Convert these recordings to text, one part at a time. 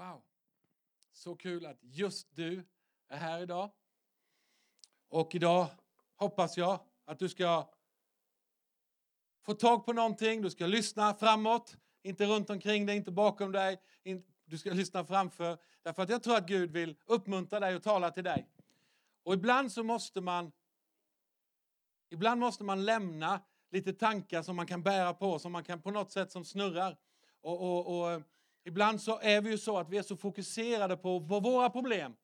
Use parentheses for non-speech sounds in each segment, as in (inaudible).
Wow! Så kul att just du är här idag. Och idag hoppas jag att du ska få tag på någonting, du ska lyssna framåt, inte runt omkring dig, inte bakom dig, du ska lyssna framför. Därför att jag tror att Gud vill uppmuntra dig och tala till dig. Och ibland så måste man Ibland måste man lämna lite tankar som man kan bära på, som man kan på något sätt som snurrar. Och, och, och ibland så är vi ju så att vi är så fokuserade på, på våra problem.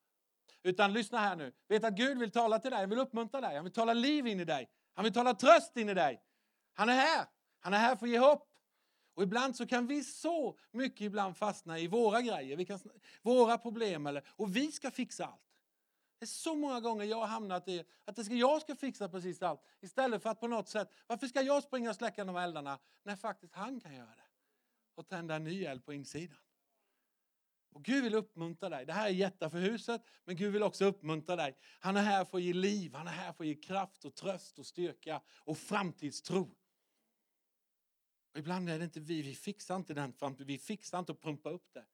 Utan lyssna här nu. Vet att Gud vill tala till dig, han vill uppmuntra dig, han vill tala liv in i dig. Han vill tala tröst in i dig. Han är här. Han är här för att ge hopp. Och ibland så kan vi så mycket ibland fastna i våra grejer, vi kan, våra problem. Eller, och vi ska fixa allt. Det är så många gånger jag har hamnat i att det ska, jag ska fixa precis allt. Istället för att på något sätt, varför ska jag springa och släcka de här eldarna när faktiskt han kan göra det? Och tända en ny eld på insidan. Och Gud vill uppmuntra dig. Det här är jätta för huset, men Gud vill också uppmuntra dig. Han är här för att ge liv, han är här för att ge kraft och tröst och styrka och framtidstro. Och ibland är det inte vi, vi fixar inte den framtiden, vi fixar inte att pumpa upp det.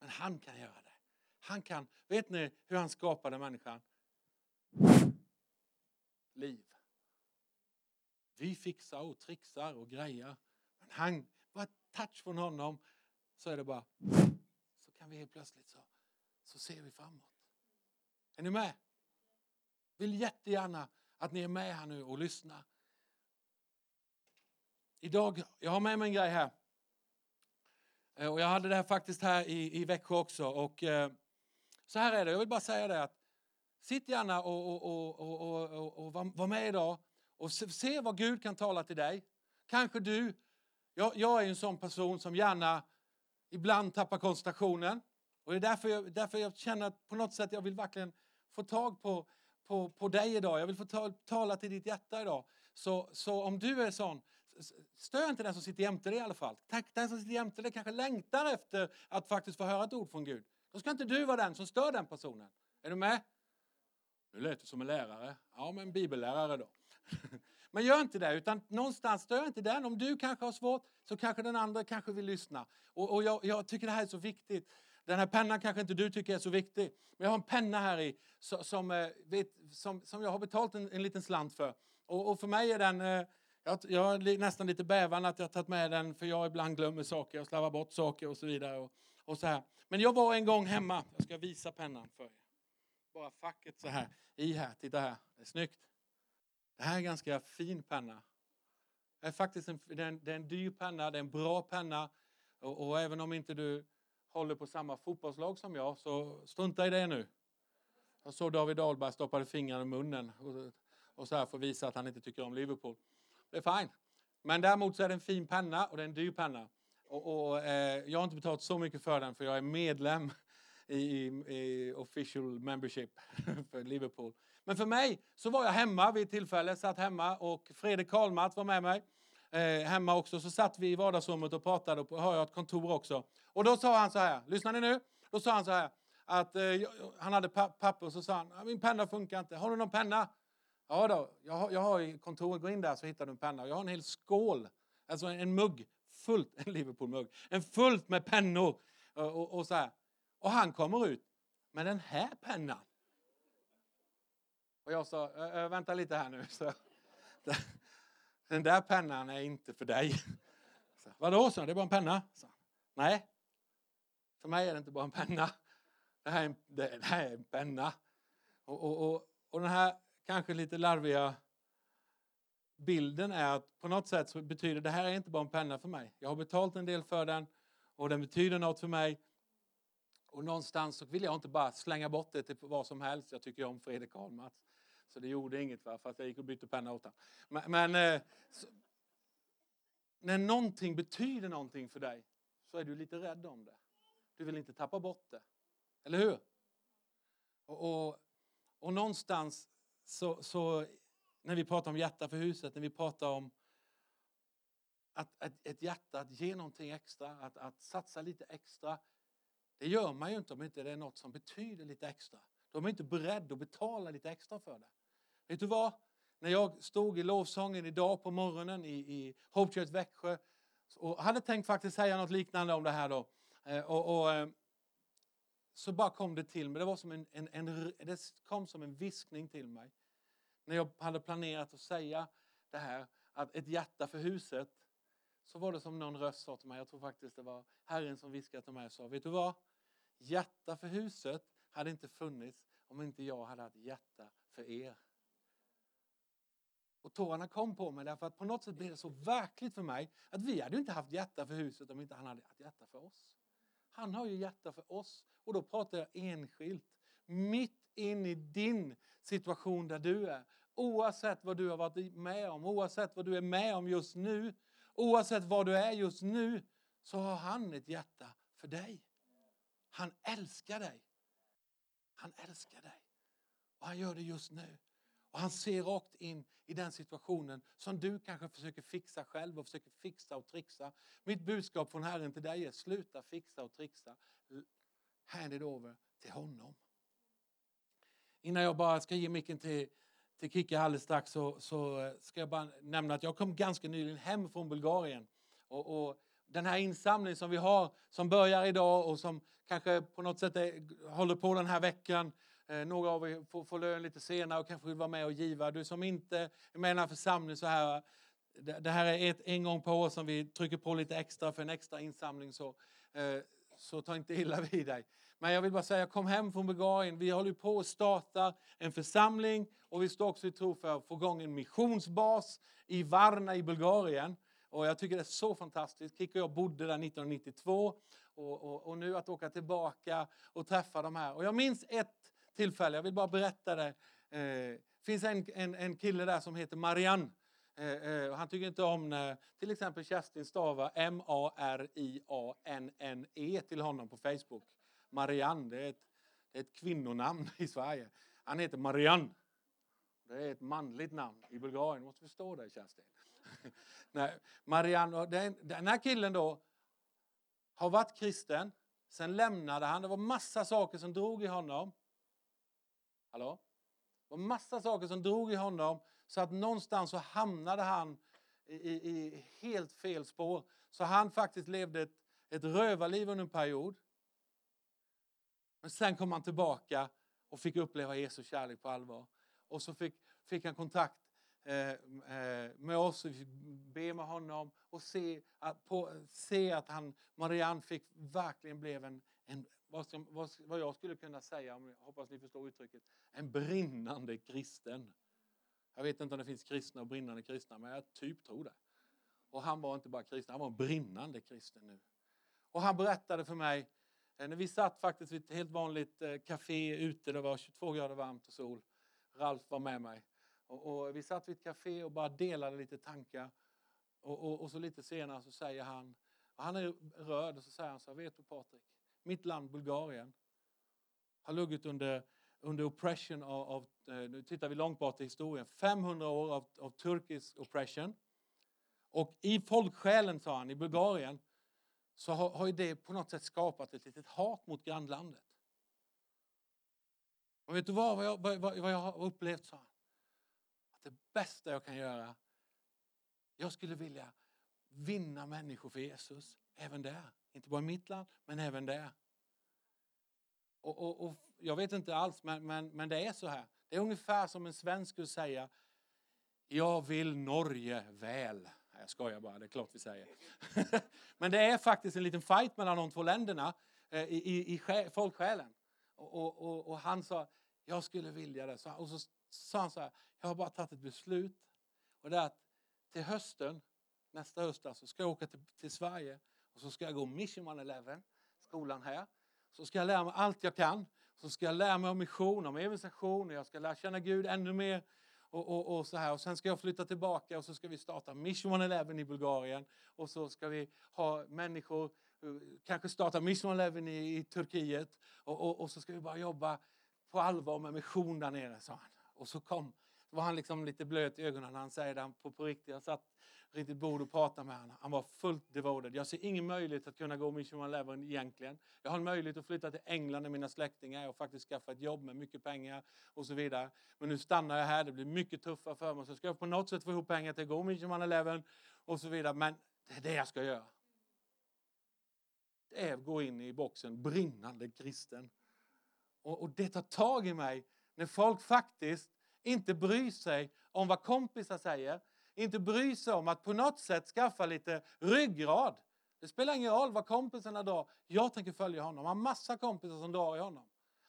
Men han kan göra det. Han kan, vet ni hur han skapade människan? Liv. Vi fixar och trixar och grejer. Men han, bara ett touch från honom så är det bara, så kan vi helt plötsligt så, så ser vi framåt. Är ni med? Vill jättegärna att ni är med här nu och lyssnar. Idag, jag har med mig en grej här. Eh, och jag hade det här faktiskt här i, i Växjö också. Och, eh, så här är det, jag vill bara säga det att sitt gärna och, och, och, och, och, och var med idag och se vad Gud kan tala till dig. Kanske du, jag, jag är en sån person som gärna ibland tappar koncentrationen. Och det är därför jag, därför jag känner att på något sätt jag vill verkligen få tag på, på, på dig idag. Jag vill få ta, tala till ditt hjärta idag. Så, så om du är sån, stör inte den som sitter jämte dig i alla fall. Tack, Den som sitter jämte dig kanske längtar efter att faktiskt få höra ett ord från Gud. Då ska inte du vara den som stör den personen. Är du med? Nu lät du som en lärare. Ja, men bibellärare då. (laughs) Men gör inte det, utan någonstans stör inte den. Om du kanske har svårt så kanske den andra kanske vill lyssna. Och, och jag, jag, tycker det här är så viktigt. Den här pennan kanske inte du tycker är så viktig. Men jag har en penna här i som, eh, som, som jag har betalt en, en liten slant för. Och, och för mig är den eh, jag, jag är nästan lite bävande att jag tagit med den för jag ibland glömmer saker och slarvar bort saker och så vidare. Och, och så här. Men jag var en gång hemma, jag ska visa pennan för er. Bara facket så här i här, titta här, det är snyggt. Det här är en ganska fin penna. Det är faktiskt en, det är en, det är en dyr penna, det är en bra penna. Och, och, även om inte du håller på samma fotbollslag som jag, så strunta i det nu. Jag såg David Dahlberg stoppade fingrarna i munnen och, och så här för att visa att han inte tycker om Liverpool. Det är fint. Men däremot så är det en fin penna och det är en dyr penna. Och, och eh, jag har inte betalat så mycket för den för jag är medlem i, i official membership (laughs) för Liverpool. Men för mig så var jag hemma vid ett tillfälle, satt hemma och Fredrik Karlmatt var med mig. Eh, hemma också, så satt vi i vardagsrummet och pratade och har jag ett kontor också. Och då sa han så här, lyssnar ni nu? Då sa han så här, att eh, han hade papper och så sa han, min penna funkar inte, har du någon penna? Ja då, jag har, jag har i kontoret, gå in där så hittar du en penna. Jag har en hel skål, alltså en, en mugg, fullt, (laughs) en Liverpool-mugg, en fullt med pennor och, och, och, så här. Och han kommer ut med den här pennan. Och jag sa, vänta lite här nu. (laughs) Så, den där pennan är inte för dig. (laughs) Så, Vadå, så? Det är bara en penna. Så, Nej, för mig är det inte bara en penna. Det här är en, det här är en penna. Och, och, och, och den här kanske lite larviga bilden är att på något sätt så betyder det här är inte bara en penna för mig. Jag har betalt en del för den och den betyder något för mig. Och någonstans så vill jag inte bara slänga bort det till vad som helst. Jag tycker om Fredrik Ahlmark. Så det gjorde inget va, fast jag gick och bytte penna åt honom. Men, men eh, så, när någonting betyder någonting för dig så är du lite rädd om det. Du vill inte tappa bort det. Eller hur? Och, och, och någonstans så, så när vi pratar om hjärta för huset, när vi pratar om att, att, ett hjärta, att ge någonting extra, att, att satsa lite extra. Det gör man ju inte om inte det är något som betyder lite extra. Då är man inte beredd att betala lite extra för det. Vet du vad? När jag stod i lovsången idag på morgonen i, i Hope Church Växjö och hade tänkt faktiskt säga något liknande om det här då. Eh, och, och, eh, så bara kom det till mig. Det, var som en, en, en, det kom som en viskning till mig. När jag hade planerat att säga det här, att ett hjärta för huset, så var det som någon röst sa till mig, jag tror faktiskt det var Herren som viskade till mig och sa, vet du vad? Hjärta för huset hade inte funnits om inte jag hade haft hjärta för er. Och tårarna kom på mig därför att på något sätt blev det så verkligt för mig att vi hade inte haft hjärta för huset om inte han hade haft hjärta för oss. Han har ju hjärta för oss och då pratar jag enskilt. Mitt in i din situation där du är. Oavsett vad du har varit med om, oavsett vad du är med om just nu, oavsett vad du är just nu, så har han ett hjärta för dig. Han älskar dig. Han älskar dig. Och han gör det just nu. Och han ser rakt in i den situationen som du kanske försöker fixa själv och försöker fixa och trixa. Mitt budskap från Herren till dig är sluta fixa och trixa. Hand it over till honom. Innan jag bara ska ge micken till, till Kikki alldeles strax så, så eh, ska jag bara nämna att jag kom ganska nyligen hem från Bulgarien. Och, och den här insamlingen som vi har, som börjar idag och som kanske på något sätt är, håller på den här veckan. Eh, några av er får, får lön lite senare och kanske vill vara med och giva. Du som inte är med i den här församlingen så här. Det, det här är ett, en gång per år som vi trycker på lite extra för en extra insamling. Så, eh, så ta inte illa vid dig. Men jag vill bara säga, kom hem från Bulgarien. Vi håller på att starta en församling och vi står också i tro för att få igång en missionsbas i Varna i Bulgarien. Och jag tycker det är så fantastiskt. Kikki och jag bodde där 1992 och, och, och, nu att åka tillbaka och träffa de här. Och jag minns ett tillfälle, jag vill bara berätta det. Det eh, finns en, en, en kille där som heter Marianne. Eh, eh, han tycker inte om när till exempel Kerstin stavar M-A-R-I-A-N-N-E till honom på Facebook. Marianne, det är, ett, det är ett kvinnonamn (laughs) i Sverige. Han heter Marianne. Det är ett manligt namn i Bulgarien. Du måste förstå det Kerstin. (laughs) Nej, Marianne, den, den här killen då har varit kristen. Sen lämnade han. Det var massa saker som drog i honom. Hallå? Det var massa saker som drog i honom så att någonstans så hamnade han i, i, helt fel spår. Så han faktiskt levde ett, ett rövarliv under en period. Men sen kom han tillbaka och fick uppleva Jesu kärlek på allvar. Och så fick, fick han kontakt eh, eh, med oss, vi fick be med honom och se att, på, se att han, Marianne fick, verkligen blev en, en vad, som, vad, vad jag skulle kunna säga, om, hoppas ni förstår uttrycket, en brinnande kristen. Jag vet inte om det finns kristna och brinnande kristna, men jag typ tror det. Och han var inte bara kristen, han var en brinnande kristen nu. Och han berättade för mig, eh, när vi satt faktiskt vid ett helt vanligt eh, café ute, det var 22 grader varmt och sol. Ralf var med mig. Och, och vi satt vid ett café och bara delade lite tankar. Och, och, och så lite senare så säger han, han är rörd, och så säger han så här, vet du Patrik, mitt land Bulgarien har luggit under, under oppression av, av, eh, nu tittar vi långt bort i historien, 500 år av, av turkisk oppression. Och i folksjälen, sa han, i Bulgarien, så har, har det på något sätt skapat ett litet hat mot grannlandet. Och vet du vad, vad jag, vad, vad jag har upplevt, sa han? Att det bästa jag kan göra, jag skulle vilja vinna människor för Jesus, även där. Inte bara i mitt land, men även där. Och, och, och jag vet inte alls, men, men, men det är så här. Det är ungefär som en svensk skulle säga, jag vill Norge väl. Jag skojar bara, det är klart vi säger. (laughs) men det är faktiskt en liten fight mellan de två länderna eh, i, i, i folksjälen. Och, och, och, och, han sa, jag skulle vilja det. Så, och så sa han så här, jag har bara tagit ett beslut. Och det är att till hösten, nästa höst alltså, ska jag åka till, till Sverige och så ska jag gå Mission 111, skolan här. Så ska jag lära mig allt jag kan. Så ska jag lära mig om mission, om evangelisation, jag ska lära känna Gud ännu mer. Och, och, och, så här. och sen ska jag flytta tillbaka och så ska vi starta Mission 11 i Bulgarien. Och så ska vi ha människor, kanske starta Mission 11 i, i Turkiet. Och, och, och, så ska vi bara jobba på allvar med mission där nere, sa han. Och så kom, var han liksom lite blöt i ögonen när han säger det på, på riktigt. Jag satt riktigt bord och prata med honom. Han var fullt devoted. Jag ser ingen möjlighet att kunna gå Mission Eleven egentligen. Jag har en möjlighet att flytta till England med mina släktingar och faktiskt skaffa ett jobb med mycket pengar och så vidare. Men nu stannar jag här. Det blir mycket tuffare för mig. Så ska jag på något sätt få ihop pengar till att gå Mission Eleven och så vidare. Men det är det jag ska göra. Det är att gå in i boxen brinnande kristen. Och, och det tar tag i mig när folk faktiskt inte bryr sig om vad kompisar säger, inte bryr sig om att på något sätt skaffa lite ryggrad. Det spelar ingen roll vad kompisarna drar. Jag tänker följa honom. Han har massa kompisar som drar i honom.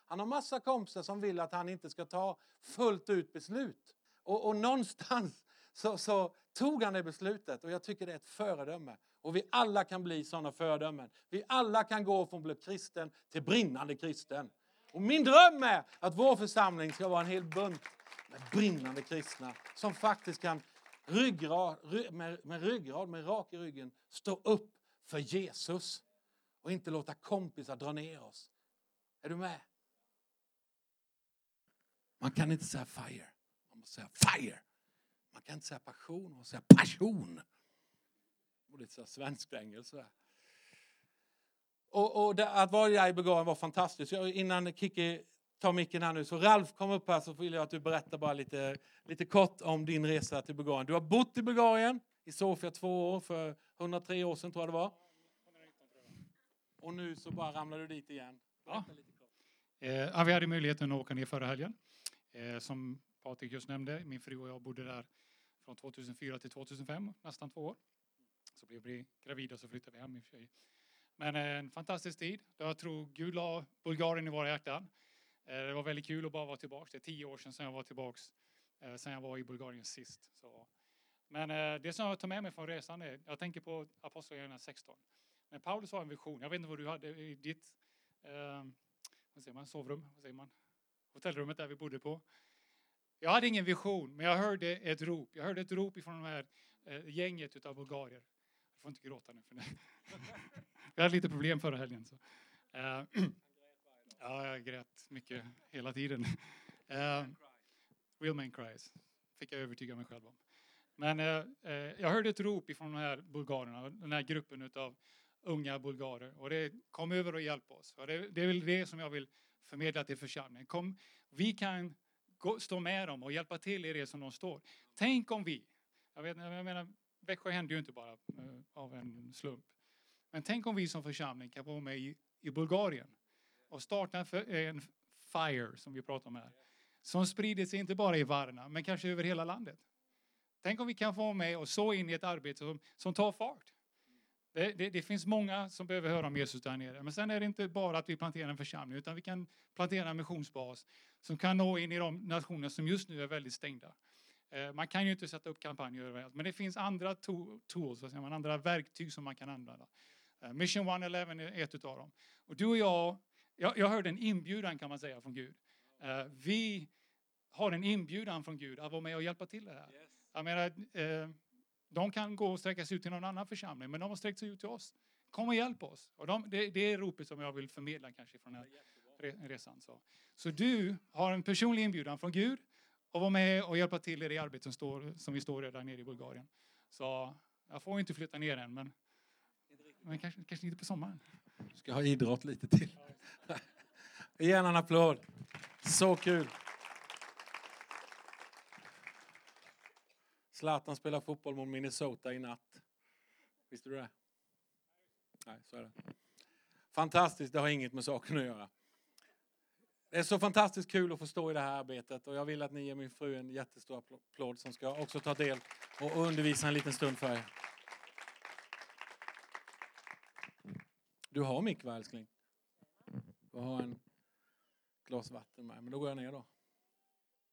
Han har massa kompisar som vill att han inte ska ta fullt ut beslut. Och, och någonstans (laughs) så, så, tog han det beslutet och jag tycker det är ett föredöme. Och vi alla kan bli sådana föredömen. Vi alla kan gå från bli kristen till brinnande kristen. Och min dröm är att vår församling ska vara en hel bunt med brinnande kristna som faktiskt kan ryggrad, med, med ryggrad, med rak i ryggen, stå upp för Jesus och inte låta kompisar dra ner oss. Är du med? Man kan inte säga fire, man måste säga fire. Man kan inte säga passion, man måste säga passion. Och det är svensk engelska. Och, och det, att vara i Bulgarien var fantastiskt. Jag, innan Kiki tar micken här nu, så Ralf kom upp här så vill jag att du berättar bara lite, lite kort om din resa till Bulgarien. Du har bott i Bulgarien, i Sofia två år, för 103 år sedan tror jag det var. Och nu så bara ramlar du dit igen. Ja. Eh, vi hade möjligheten att åka ner förra helgen. Eh, som Patrik just nämnde, min fru och jag bodde där från 2004 till 2005, nästan två år. Så blev vi gravida och så flyttade vi hem i och för sig. Men eh, en fantastisk tid. Jag tror Gud la Bulgarien i våra hjärtan. Eh, det var väldigt kul att bara vara tillbaka. Det är tio år sedan, sedan jag var tillbaka, eh, sedan jag var i Bulgarien sist. Så. Men eh, det som jag tar med mig från resan är, jag tänker på Apostlagärningarna 16. Men Paulus har en vision. Jag vet inte vad du hade i ditt eh, vad säger man, sovrum, vad säger man? hotellrummet där vi bodde på. Jag hade ingen vision, men jag hörde ett rop. Jag hörde ett rop ifrån det här eh, gänget av bulgarier. Jag får inte gråta nu för det. Jag (laughs) hade lite problem förra helgen. Så. Eh, (clears throat) ja, jag grät mycket hela tiden. Uh, (laughs) real man cries, fick jag övertyga mig själv om. Men eh, eh, jag hörde ett rop ifrån de här bulgarerna, den här gruppen av unga bulgarer. Och det kom över och hjälp oss. Och det, det är väl det som jag vill förmedla till församlingen. Kom, vi kan gå, stå med dem och hjälpa till i det som de står. Tänk om vi, jag, vet, jag menar, Växjö hände ju inte bara eh, av en slump. Men tänk om vi som församling kan vara med i, i Bulgarien och starta en, fire, som vi pratar om här, som sprider sig inte bara i Varna, men kanske över hela landet. Tänk om vi kan få vara med och så in i ett arbete som, som tar fart. Det, det, det, finns många som behöver höra om Jesus där nere. Men sen är det inte bara att vi planterar en församling, utan vi kan plantera en missionsbas som kan nå in i de nationer som just nu är väldigt stängda. Eh, man kan ju inte sätta upp kampanjer överallt, men det finns andra tools, andra verktyg som man kan använda. Eh, Mission 111 är ett av dem. Och du och jag, jag, jag hörde en inbjudan kan man säga från Gud. Eh, vi har en inbjudan från Gud att vara med och hjälpa till det här. Jag menar, de kan gå och sträcka sig ut till någon annan församling, men de har sträckt sig ut till oss. Kom och hjälp oss. Och de, det, det, är ropet som jag vill förmedla kanske från den här resan. Så. så du har en personlig inbjudan från Gud och vara med och hjälpa till i det arbete som, står, som vi står i där nere i Bulgarien. Så jag får inte flytta ner än, men, men kanske, kanske lite på sommaren. Du ska ha idrott lite till. (laughs) Ge en applåd. Så kul. Zlatan spelar fotboll mot Minnesota i natt. Visste du det? Nej, så är det. Fantastiskt, det har inget med saken att göra. Det är så fantastiskt kul att få stå i det här arbetet och jag vill att ni ger min fru en jättestor applåd som ska också ta del och undervisa en liten stund för er. Du har mick va älskling? Jag har en glas vatten med, men då går jag ner då.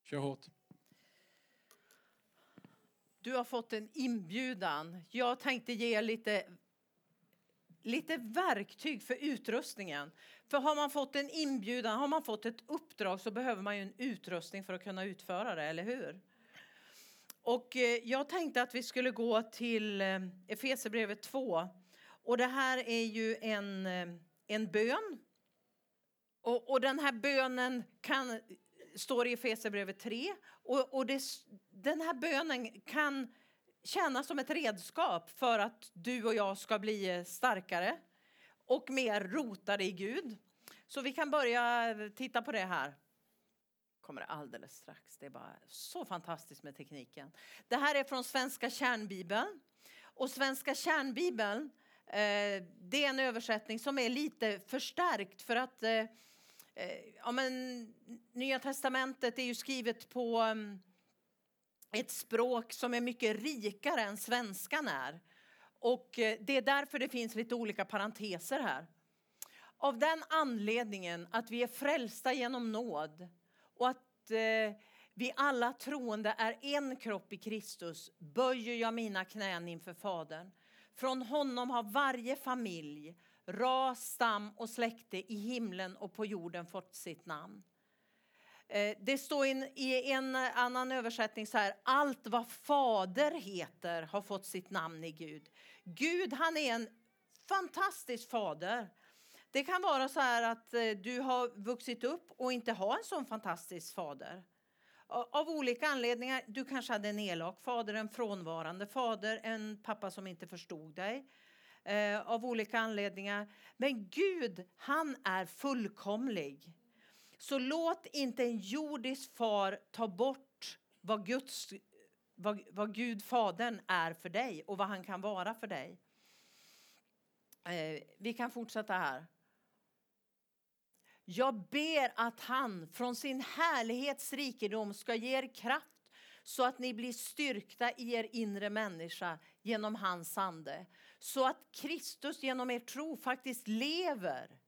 Kör hårt. Du har fått en inbjudan. Jag tänkte ge lite, lite verktyg för utrustningen. För har man fått en inbjudan, har man fått ett uppdrag så behöver man ju en utrustning för att kunna utföra det, eller hur? Och eh, jag tänkte att vi skulle gå till eh, Efesierbrevet 2. Och det här är ju en, eh, en bön. Och, och den här bönen kan står i Efesierbrevet 3. Och, och det, den här bönen kan tjäna som ett redskap för att du och jag ska bli eh, starkare och mer rotade i Gud. Så vi kan börja eh, titta på det här. kommer alldeles strax. Det är bara så fantastiskt med tekniken. Det här är från Svenska kärnbibeln. Och Svenska kärnbibeln, eh, Eh, det är en översättning som är lite förstärkt för att eh, eh ja, men, Nya testamentet är ju skrivet på um, ett språk som är mycket rikare än svenskan är. Och eh, det är därför det finns lite olika parenteser här. Av den anledningen att vi är frälsta genom nåd och att eh, vi alla troende är en kropp i Kristus böjer jag mina knän inför Fadern. Från honom har varje familj, ras, stam och släkte i himlen och på jorden fått sitt namn. Eh, det står in, i en annan översättning så här, allt vad fader heter har fått sitt namn i Gud. Gud han är en fantastisk fader. Det kan vara så här att eh, du har vuxit upp och inte har en sån fantastisk fader. Av olika anledningar. Du kanske hade en elak fader, en frånvarande fader, en pappa som inte förstod dig. Eh, av olika anledningar. Men Gud, han är fullkomlig. Så låt inte en jordisk far ta bort vad, Guds, vad, vad Gud, Fadern, är för dig och vad han kan vara för dig. Eh, vi kan fortsätta här. Jag ber att han från sin härlighets rikedom ska ge er kraft så att ni blir styrkta i er inre människa genom hans ande. Så att Kristus genom er tro faktiskt lever,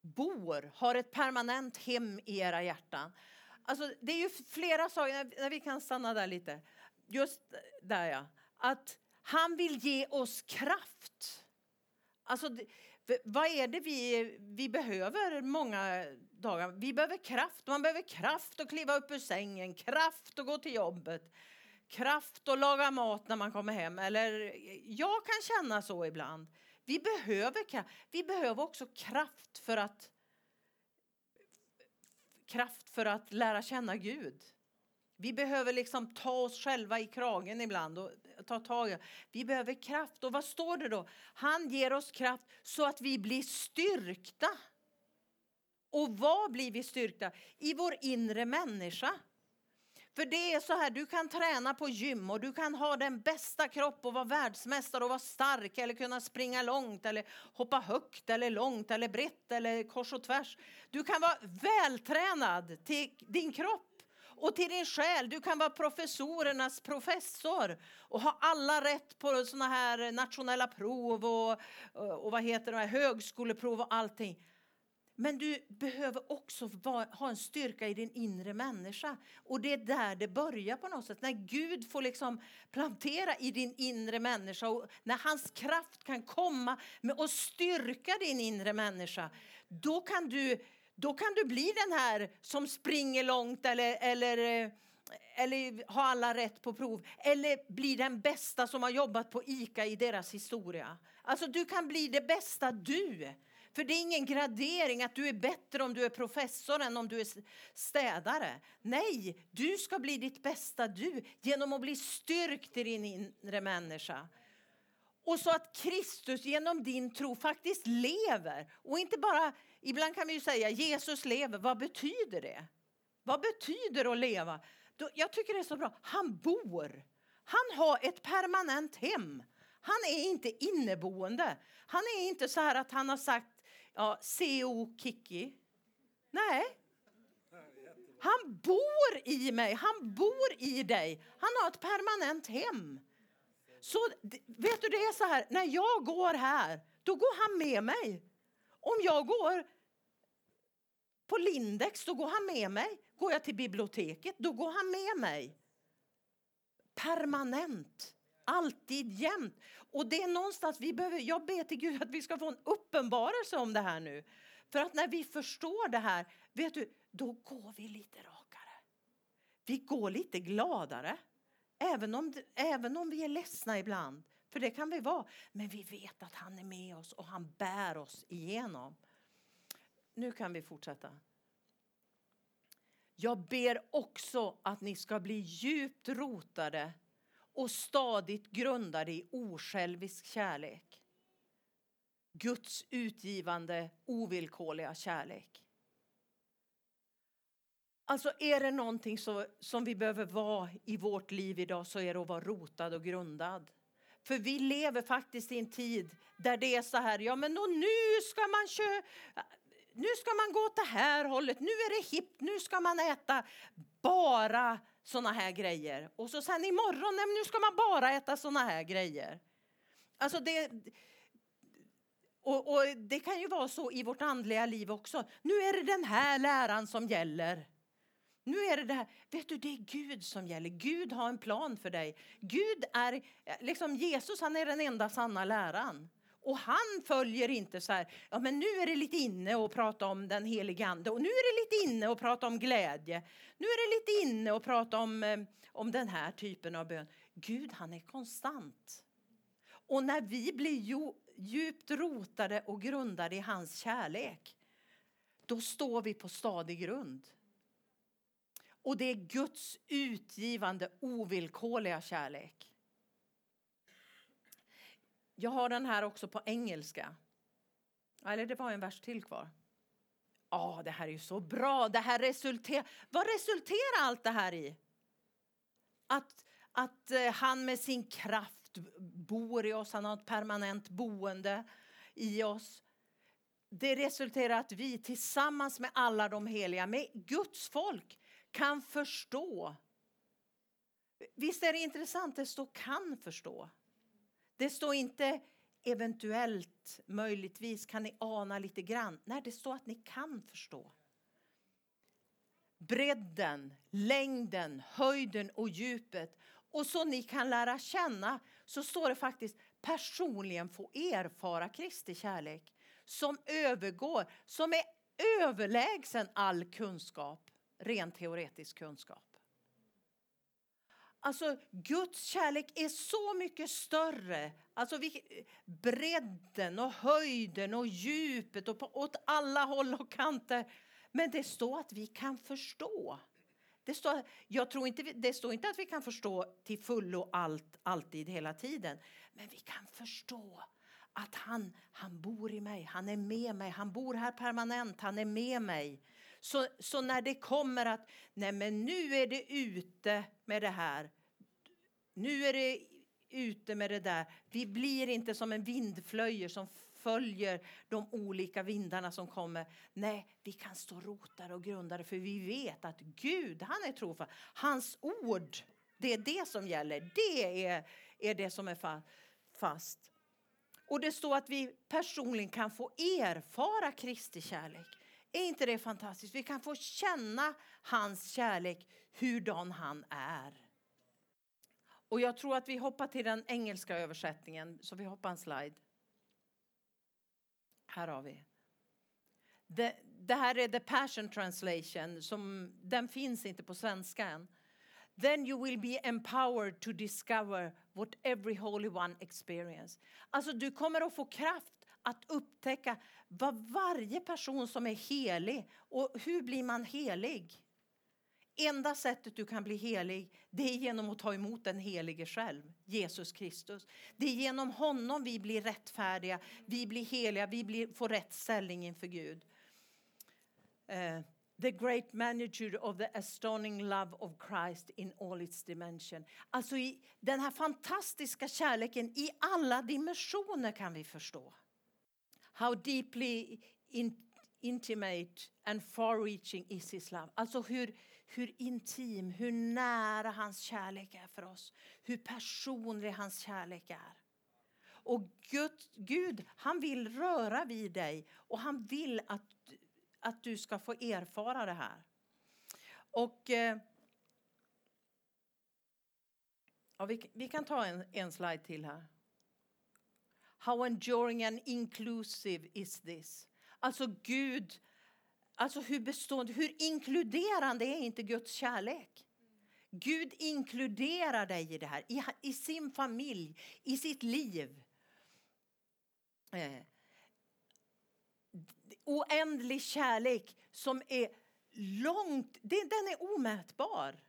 bor, har ett permanent hem i era hjärtan. Alltså, det är ju flera saker, när vi kan stanna där lite. Just där ja. Att han vill ge oss kraft. Alltså, vad är det vi, vi behöver många dagar? Vi behöver kraft. Man behöver kraft att kliva upp ur sängen, kraft att gå till jobbet, kraft att laga mat när man kommer hem. Eller jag kan känna så ibland. Vi behöver. Vi behöver också kraft för att kraft för att lära känna Gud. Vi behöver liksom ta oss själva i kragen ibland och ta tag i. Vi behöver kraft. Och vad står det då? Han ger oss kraft så att vi blir styrkta. Och vad blir vi styrkta? I vår inre människa. För det är så här, du kan träna på gym och du kan ha den bästa kropp och vara världsmästare och vara stark eller kunna springa långt eller hoppa högt eller långt eller brett eller kors och tvärs. Du kan vara vältränad till din kropp och till din själ. Du kan vara professorernas professor och ha alla rätt på såna här nationella prov och, och vad heter det, högskoleprov och allting. Men du behöver också ha en styrka i din inre människa. Och det är där det börjar på något sätt. När Gud får liksom plantera i din inre människa och när hans kraft kan komma med och styrka din inre människa. Då kan du då kan du bli den här som springer långt eller, eller, eh, eller har alla rätt på prov. Eller bli den bästa som har jobbat på ICA i deras historia. Alltså du kan bli det bästa du. För det är ingen gradering att du är bättre om du är professor än om du är städare. Nej, du ska bli ditt bästa du genom att bli styrkt i din inre människa. Och så att Kristus genom din tro faktiskt lever och inte bara Ibland kan vi ju säga Jesus lever. Vad betyder det? Vad betyder det att leva? Jag tycker det är så bra. Han bor. Han har ett permanent hem. Han är inte inneboende. Han är inte så här att han har sagt ja, CO Kiki. Nej. Han bor i mig, han bor i dig. Han har ett permanent hem. Så vet du, det är så här, när jag går här, då går han med mig. Om jag går på Lindex, då går han med mig. Går jag till biblioteket, då går han med mig. Permanent. Alltid, jämt. Och det är någonstans vi behöver, jag ber till Gud att vi ska få en uppenbarelse om det här nu. För att när vi förstår det här, vet du, då går vi lite rakare. Vi går lite gladare. Även om, även om vi är ledsna ibland. För det kan vi vara. Men vi vet att han är med oss och han bär oss igenom. Nu kan vi fortsätta. Jag ber också att ni ska bli djupt rotade och stadigt grundade i osjälvisk kärlek. Guds utgivande, ovillkorliga kärlek. Alltså är det någonting så, som vi behöver vara i vårt liv idag så är det att vara rotad och grundad. För vi lever faktiskt i en tid där det är så här, ja men nu ska man köra nu ska man gå åt det här hållet, nu är det hippt, nu ska man äta bara såna här grejer. Och så sen imorgon, nej, nu ska man bara äta såna här grejer. Alltså det, och, och, det kan ju vara så i vårt andliga liv också. Nu är det den här läran som gäller. Nu är det det här. Vet du, det är Gud som gäller. Gud har en plan för dig. Gud är, liksom Jesus han är den enda sanna läran. Och han följer inte så här, ja men nu är det lite inne att prata om den helige ande och nu är det lite inne att prata om glädje. Nu är det lite inne att prata om, eh, om den här typen av bön. Gud han är konstant. Och när vi blir djupt rotade och grundade i hans kärlek, då står vi på stadig grund. Och det är Guds utgivande ovillkorliga kärlek. Jag har den här också på engelska. Eller det var en vers till kvar. Ja, det här är ju så bra. Det här resulter... Vad resulterar allt det här i? Att, att eh, han med sin kraft bor i oss, han har ett permanent boende i oss. Det resulterar i att vi tillsammans med alla de heliga, med Guds folk, kan förstå. Visst är det intressant? Det står kan förstå. Det står inte eventuellt, möjligtvis kan ni ana lite grann. Nej, det står att ni kan förstå. Bredden, längden, höjden och djupet. Och så ni kan lära känna, så står det faktiskt personligen få erfara Kristi kärlek som övergår, som är överlägsen all kunskap, rent teoretisk kunskap. Alltså Guds kärlek är så mycket större. Alltså bredden och höjden och djupet och på, åt alla håll och kanter. Men det står att vi kan förstå. Det står, jag tror inte, det står inte att vi kan förstå till fullo allt, alltid, hela tiden. Men vi kan förstå att han, han bor i mig, han är med mig, han bor här permanent, han är med mig. Så, så när det kommer att nej men nu är det ute med det här, nu är det ute med det där. Vi blir inte som en vindflöjel som följer de olika vindarna som kommer. Nej, vi kan stå rotade och grundade för vi vet att Gud, han är trofast. Hans ord, det är det som gäller. Det är, är det som är fast. Och det står att vi personligen kan få erfara Kristi kärlek. Är inte det fantastiskt? Vi kan få känna hans kärlek, hurdan han är. Och jag tror att vi hoppar till den engelska översättningen, så vi hoppar en slide. Här har vi. Det, det här är the passion translation, som, den finns inte på svenska än. Then you will be empowered to discover what every holy one experience. Alltså du kommer att få kraft att upptäcka vad varje person som är helig och hur blir man helig? Enda sättet du kan bli helig det är genom att ta emot den helige själv, Jesus Kristus. Det är genom honom vi blir rättfärdiga, vi blir heliga, vi blir, får rätt ställning inför Gud. Uh, the great magnitude of the astounding love of Christ in all its dimension. Alltså i den här fantastiska kärleken i alla dimensioner kan vi förstå. How deeply in, intimate and far-reaching is his love. Alltså hur, hur intim, hur nära hans kärlek är för oss. Hur personlig hans kärlek är. Och Gud, Gud han vill röra vid dig och han vill att, att du ska få erfara det här. Och... Eh, ja, vi, vi kan ta en, en slide till här. How enduring and inclusive is this? Alltså Gud Alltså hur bestående, hur inkluderande är inte Guds kärlek? Gud inkluderar dig i det här, i, i sin familj, i sitt liv. Eh, oändlig kärlek som är långt, den är omätbar.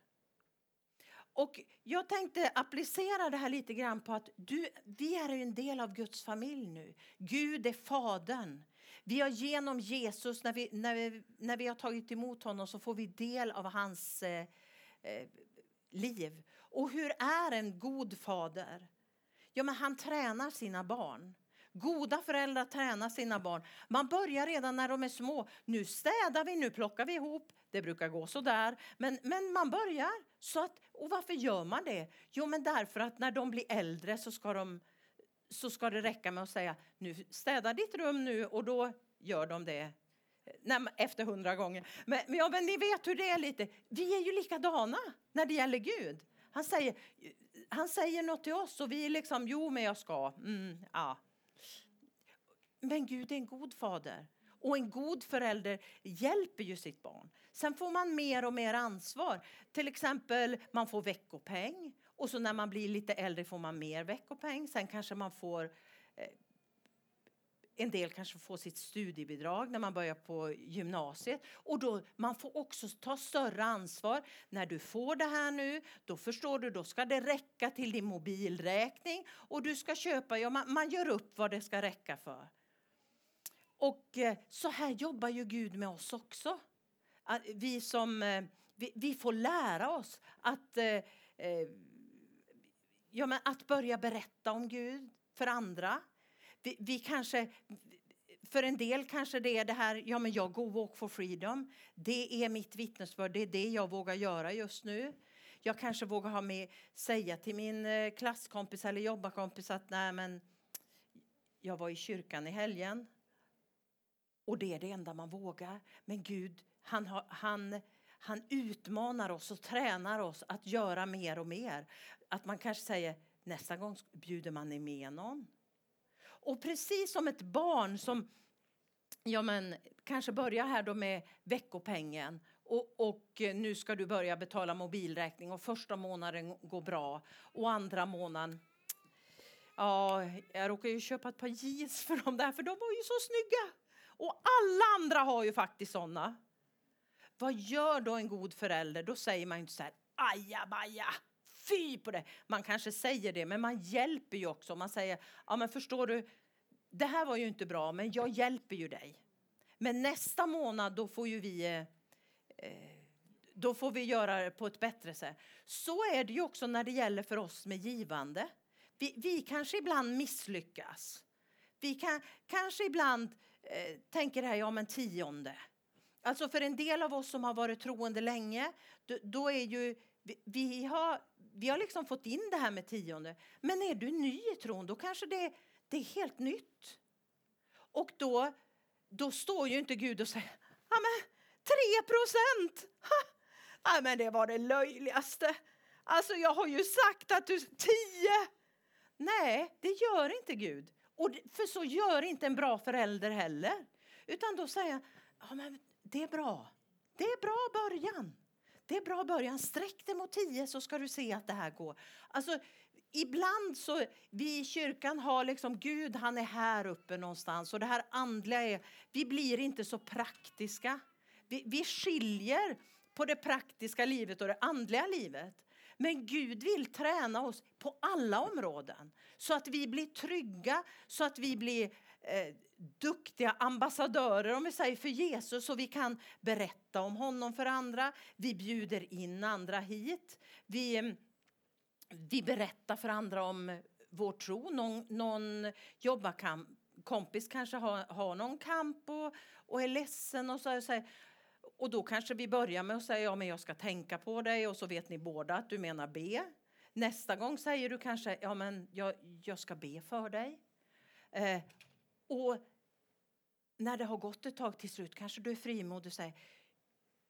Och jag tänkte applicera det här lite grann på att du, vi är en del av Guds familj nu. Gud är Fadern. Vi har genom Jesus, när vi, när vi, när vi har tagit emot honom så får vi del av hans eh, eh, liv. Och hur är en god fader? Ja, men han tränar sina barn Goda föräldrar tränar sina barn. Man börjar redan när de är små. Nu städar vi, nu plockar vi ihop. Det brukar gå så där. Men, men man börjar. Så att, och varför gör man det? Jo, men därför att när de blir äldre så ska, de, så ska det räcka med att säga nu städa ditt rum nu och då gör de det eh, Nej, efter hundra gånger. Men, men, ja, men ni vet hur det är lite. Vi är ju likadana när det gäller Gud. Han säger, han säger något till oss och vi är liksom, jo men jag ska. Mm, ja. Men Gud är en god fader. Och en god förälder hjälper ju sitt barn. Sen får man mer och mer ansvar. Till exempel man får veckopeng. Och så när man blir lite äldre får man mer veckopeng. Sen kanske man får eh, en del kanske får sitt studiebidrag när man börjar på gymnasiet. Och då, man får också ta större ansvar. När du får det här nu, då förstår du, då ska det räcka till din mobilräkning och du ska köpa, ja, man, man gör upp vad det ska räcka för. Och eh, så här jobbar ju Gud med oss också. Vi, som, eh, vi, vi, får lära oss att, eh, eh, ja, men att börja berätta om Gud för andra. Vi, vi, kanske, för en del kanske det är det här, ja men jag går Walk for Freedom. Det är mitt vittnesbörd, det är det jag vågar göra just nu. Jag kanske vågar ha med, säga till min klasskompis eller jobbarkompis att nej men jag var i kyrkan i helgen. Och det är det enda man vågar. Men Gud, han, har, han, han utmanar oss och tränar oss att göra mer och mer. Att man kanske säger nästa gång bjuder man med någon. Och precis som ett barn som ja men, kanske börjar här då med veckopengen och, och, eh, nu ska du börja betala mobilräkning och första månaden går bra och andra månaden Ja, jag råkade ju köpa ett par jeans för dem där för de var ju så snygga. Och alla andra har ju faktiskt såna. Vad gör då en god förälder? Då säger man inte så här ajabaja fy på det. Man kanske säger det, men man hjälper ju också. Man säger, ja men förstår du, det här var ju inte bra, men jag hjälper ju dig. Men nästa månad då får ju vi eh, eh, då får vi göra det på ett bättre sätt. Så är det ju också när det gäller för oss med givande. Vi, vi kanske ibland misslyckas. Vi kan, kanske ibland eh, tänker det här, ja men tionde. Alltså för en del av oss som har varit troende länge, då, då är ju vi, vi, har, vi har liksom fått in det här med tionde. Men är du ny i tron, då kanske det, det är helt nytt. Och då, då står ju inte Gud och säger, ja men 3 procent! Ja, men det var det löjligaste. Alltså jag har ju sagt att du, 10! Nej, det gör inte Gud. Och för så gör inte en bra förälder heller. Utan då säger han, ja men det är bra. Det är bra början. Det är bra början. Sträck dig mot tio så ska du se att det här går. Alltså, ibland så, vi i kyrkan har liksom Gud, han är här uppe någonstans och det här andliga är, vi blir inte så praktiska. Vi, vi skiljer på det praktiska livet och det andliga livet. Men Gud vill träna oss på alla områden så att vi blir trygga, så att vi blir eh, duktiga ambassadörer om vi säger för Jesus så vi kan berätta om honom för andra. Vi bjuder in andra hit. Vi, eh, vi berättar för andra om vår tro. Någon, någon jobbarkompis kanske har, har någon kamp och, och är ledsen och så säger och då kanske vi börjar med att säga ja, men jag ska tänka på dig och så vet ni båda att du menar be. Nästa gång säger du kanske ja, men jag, jag ska be för dig. Eh, och när det har gått ett tag till slut kanske du är frimodig och säger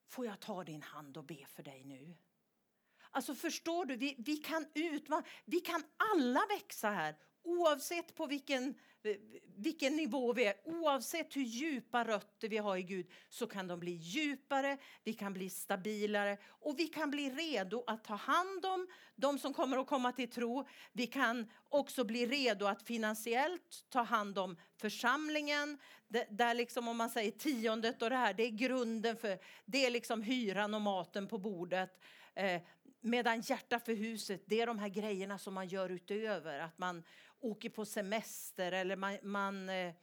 Får jag ta din hand och be för dig nu? Alltså förstår du, vi, vi kan utmana, vi kan alla växa här oavsett på vilken, vilken nivå vi är, oavsett hur djupa rötter vi har i Gud så kan de bli djupare, vi kan bli stabilare och vi kan bli redo att ta hand om de som kommer att komma till tro. Vi kan också bli redo att finansiellt ta hand om församlingen. Där liksom om man säger tiondet och det här, det är grunden för, det är liksom hyran och maten på bordet. Eh, medan hjärta för huset, det är de här grejerna som man gör utöver. Att man åker på semester eller man, man, eh,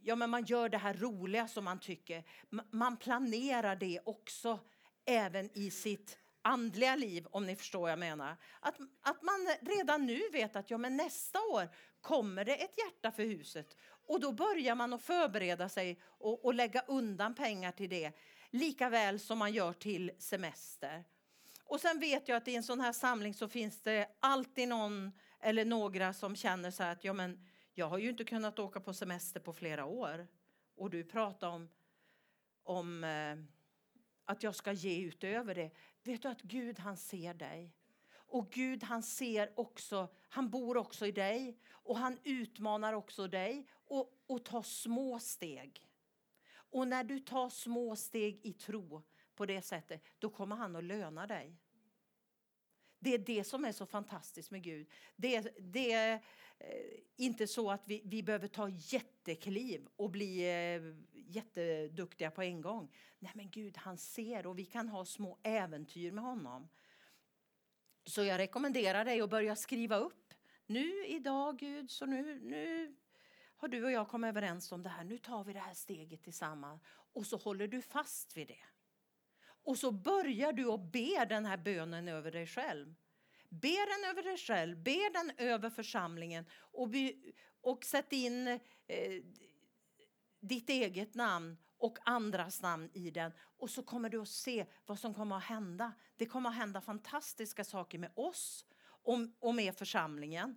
ja, men man gör det här roliga som man tycker. Man planerar det också även i sitt andliga liv, om ni förstår vad jag menar. Att, att man redan nu vet att ja, men nästa år kommer det ett hjärta för huset. Och då börjar man att förbereda sig och, och lägga undan pengar till det. Lika väl som man gör till semester. Och sen vet jag att i en sån här samling så finns det alltid någon eller några som känner så att ja, men jag har ju inte kunnat åka på semester på flera år. Och du pratar om, om eh, att jag ska ge utöver det. Vet du att Gud han ser dig? Och Gud han ser också, han bor också i dig och han utmanar också dig och, och tar små steg. Och när du tar små steg i tro på det sättet, då kommer han att löna dig. Det är det som är så fantastiskt med Gud. Det, det är eh, inte så att vi, vi behöver ta jättekliv och bli eh, jätteduktiga på en gång. Nej men Gud han ser och vi kan ha små äventyr med honom. Så jag rekommenderar dig att börja skriva upp. Nu idag Gud, så nu, nu har du och jag kommit överens om det här. Nu tar vi det här steget tillsammans. Och så håller du fast vid det. Och så börjar du att be den här bönen över dig själv. Be den över dig själv, be den över församlingen och, be, och sätt in eh, ditt eget namn och andras namn i den. Och så kommer du att se vad som kommer att hända. Det kommer att hända fantastiska saker med oss och, och med församlingen.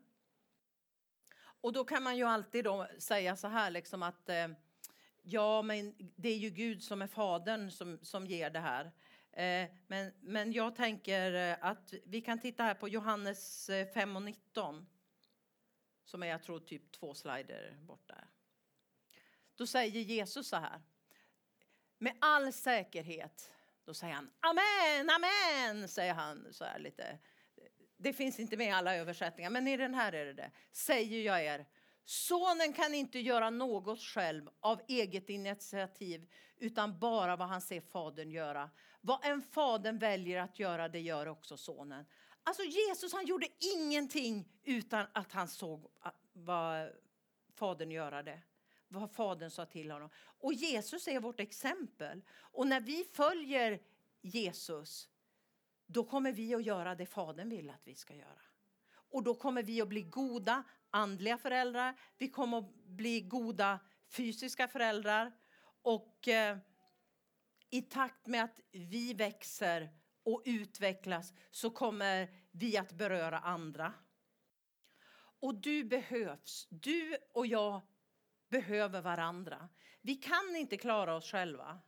Och då kan man ju alltid då säga så här liksom att eh, ja, men det är ju Gud som är fadern som, som ger det här. Eh, men, men jag tänker eh, att vi kan titta här på Johannes eh, 5 och 19. Som är, jag tror, typ två slider bort där. Då säger Jesus så här. Med all säkerhet. Då säger han amen, amen, säger han så här lite. Det finns inte med i alla översättningar, men i den här är det det. Säger jag er, Sonen kan inte göra något själv av eget initiativ utan bara vad han ser fadern göra. Vad en fadern väljer att göra, det gör också sonen. Alltså Jesus han gjorde ingenting utan att han såg vad fadern göra det. Vad fadern sa till honom. Och Jesus är vårt exempel. Och när vi följer Jesus, då kommer vi att göra det fadern vill att vi ska göra. Och då kommer vi att bli goda andliga föräldrar. Vi kommer att bli goda fysiska föräldrar. Och eh, i takt med att vi växer och utvecklas så kommer vi att beröra andra. Och du behövs. Du och jag behöver varandra. Vi kan inte klara oss själva.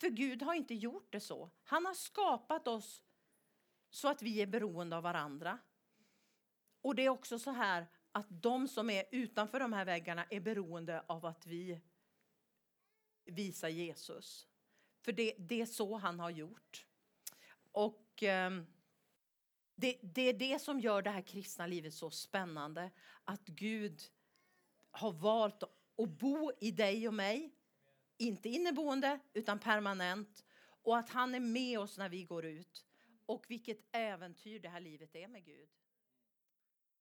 För Gud har inte gjort det så. Han har skapat oss så att vi är beroende av varandra. Och det är också så här att de som är utanför de här väggarna är beroende av att vi visar Jesus. För det, det är så han har gjort. Och eh, det, det är det som gör det här kristna livet så spännande. Att Gud har valt att bo i dig och mig. Inte inneboende, utan permanent. Och att han är med oss när vi går ut. Och vilket äventyr det här livet är med Gud.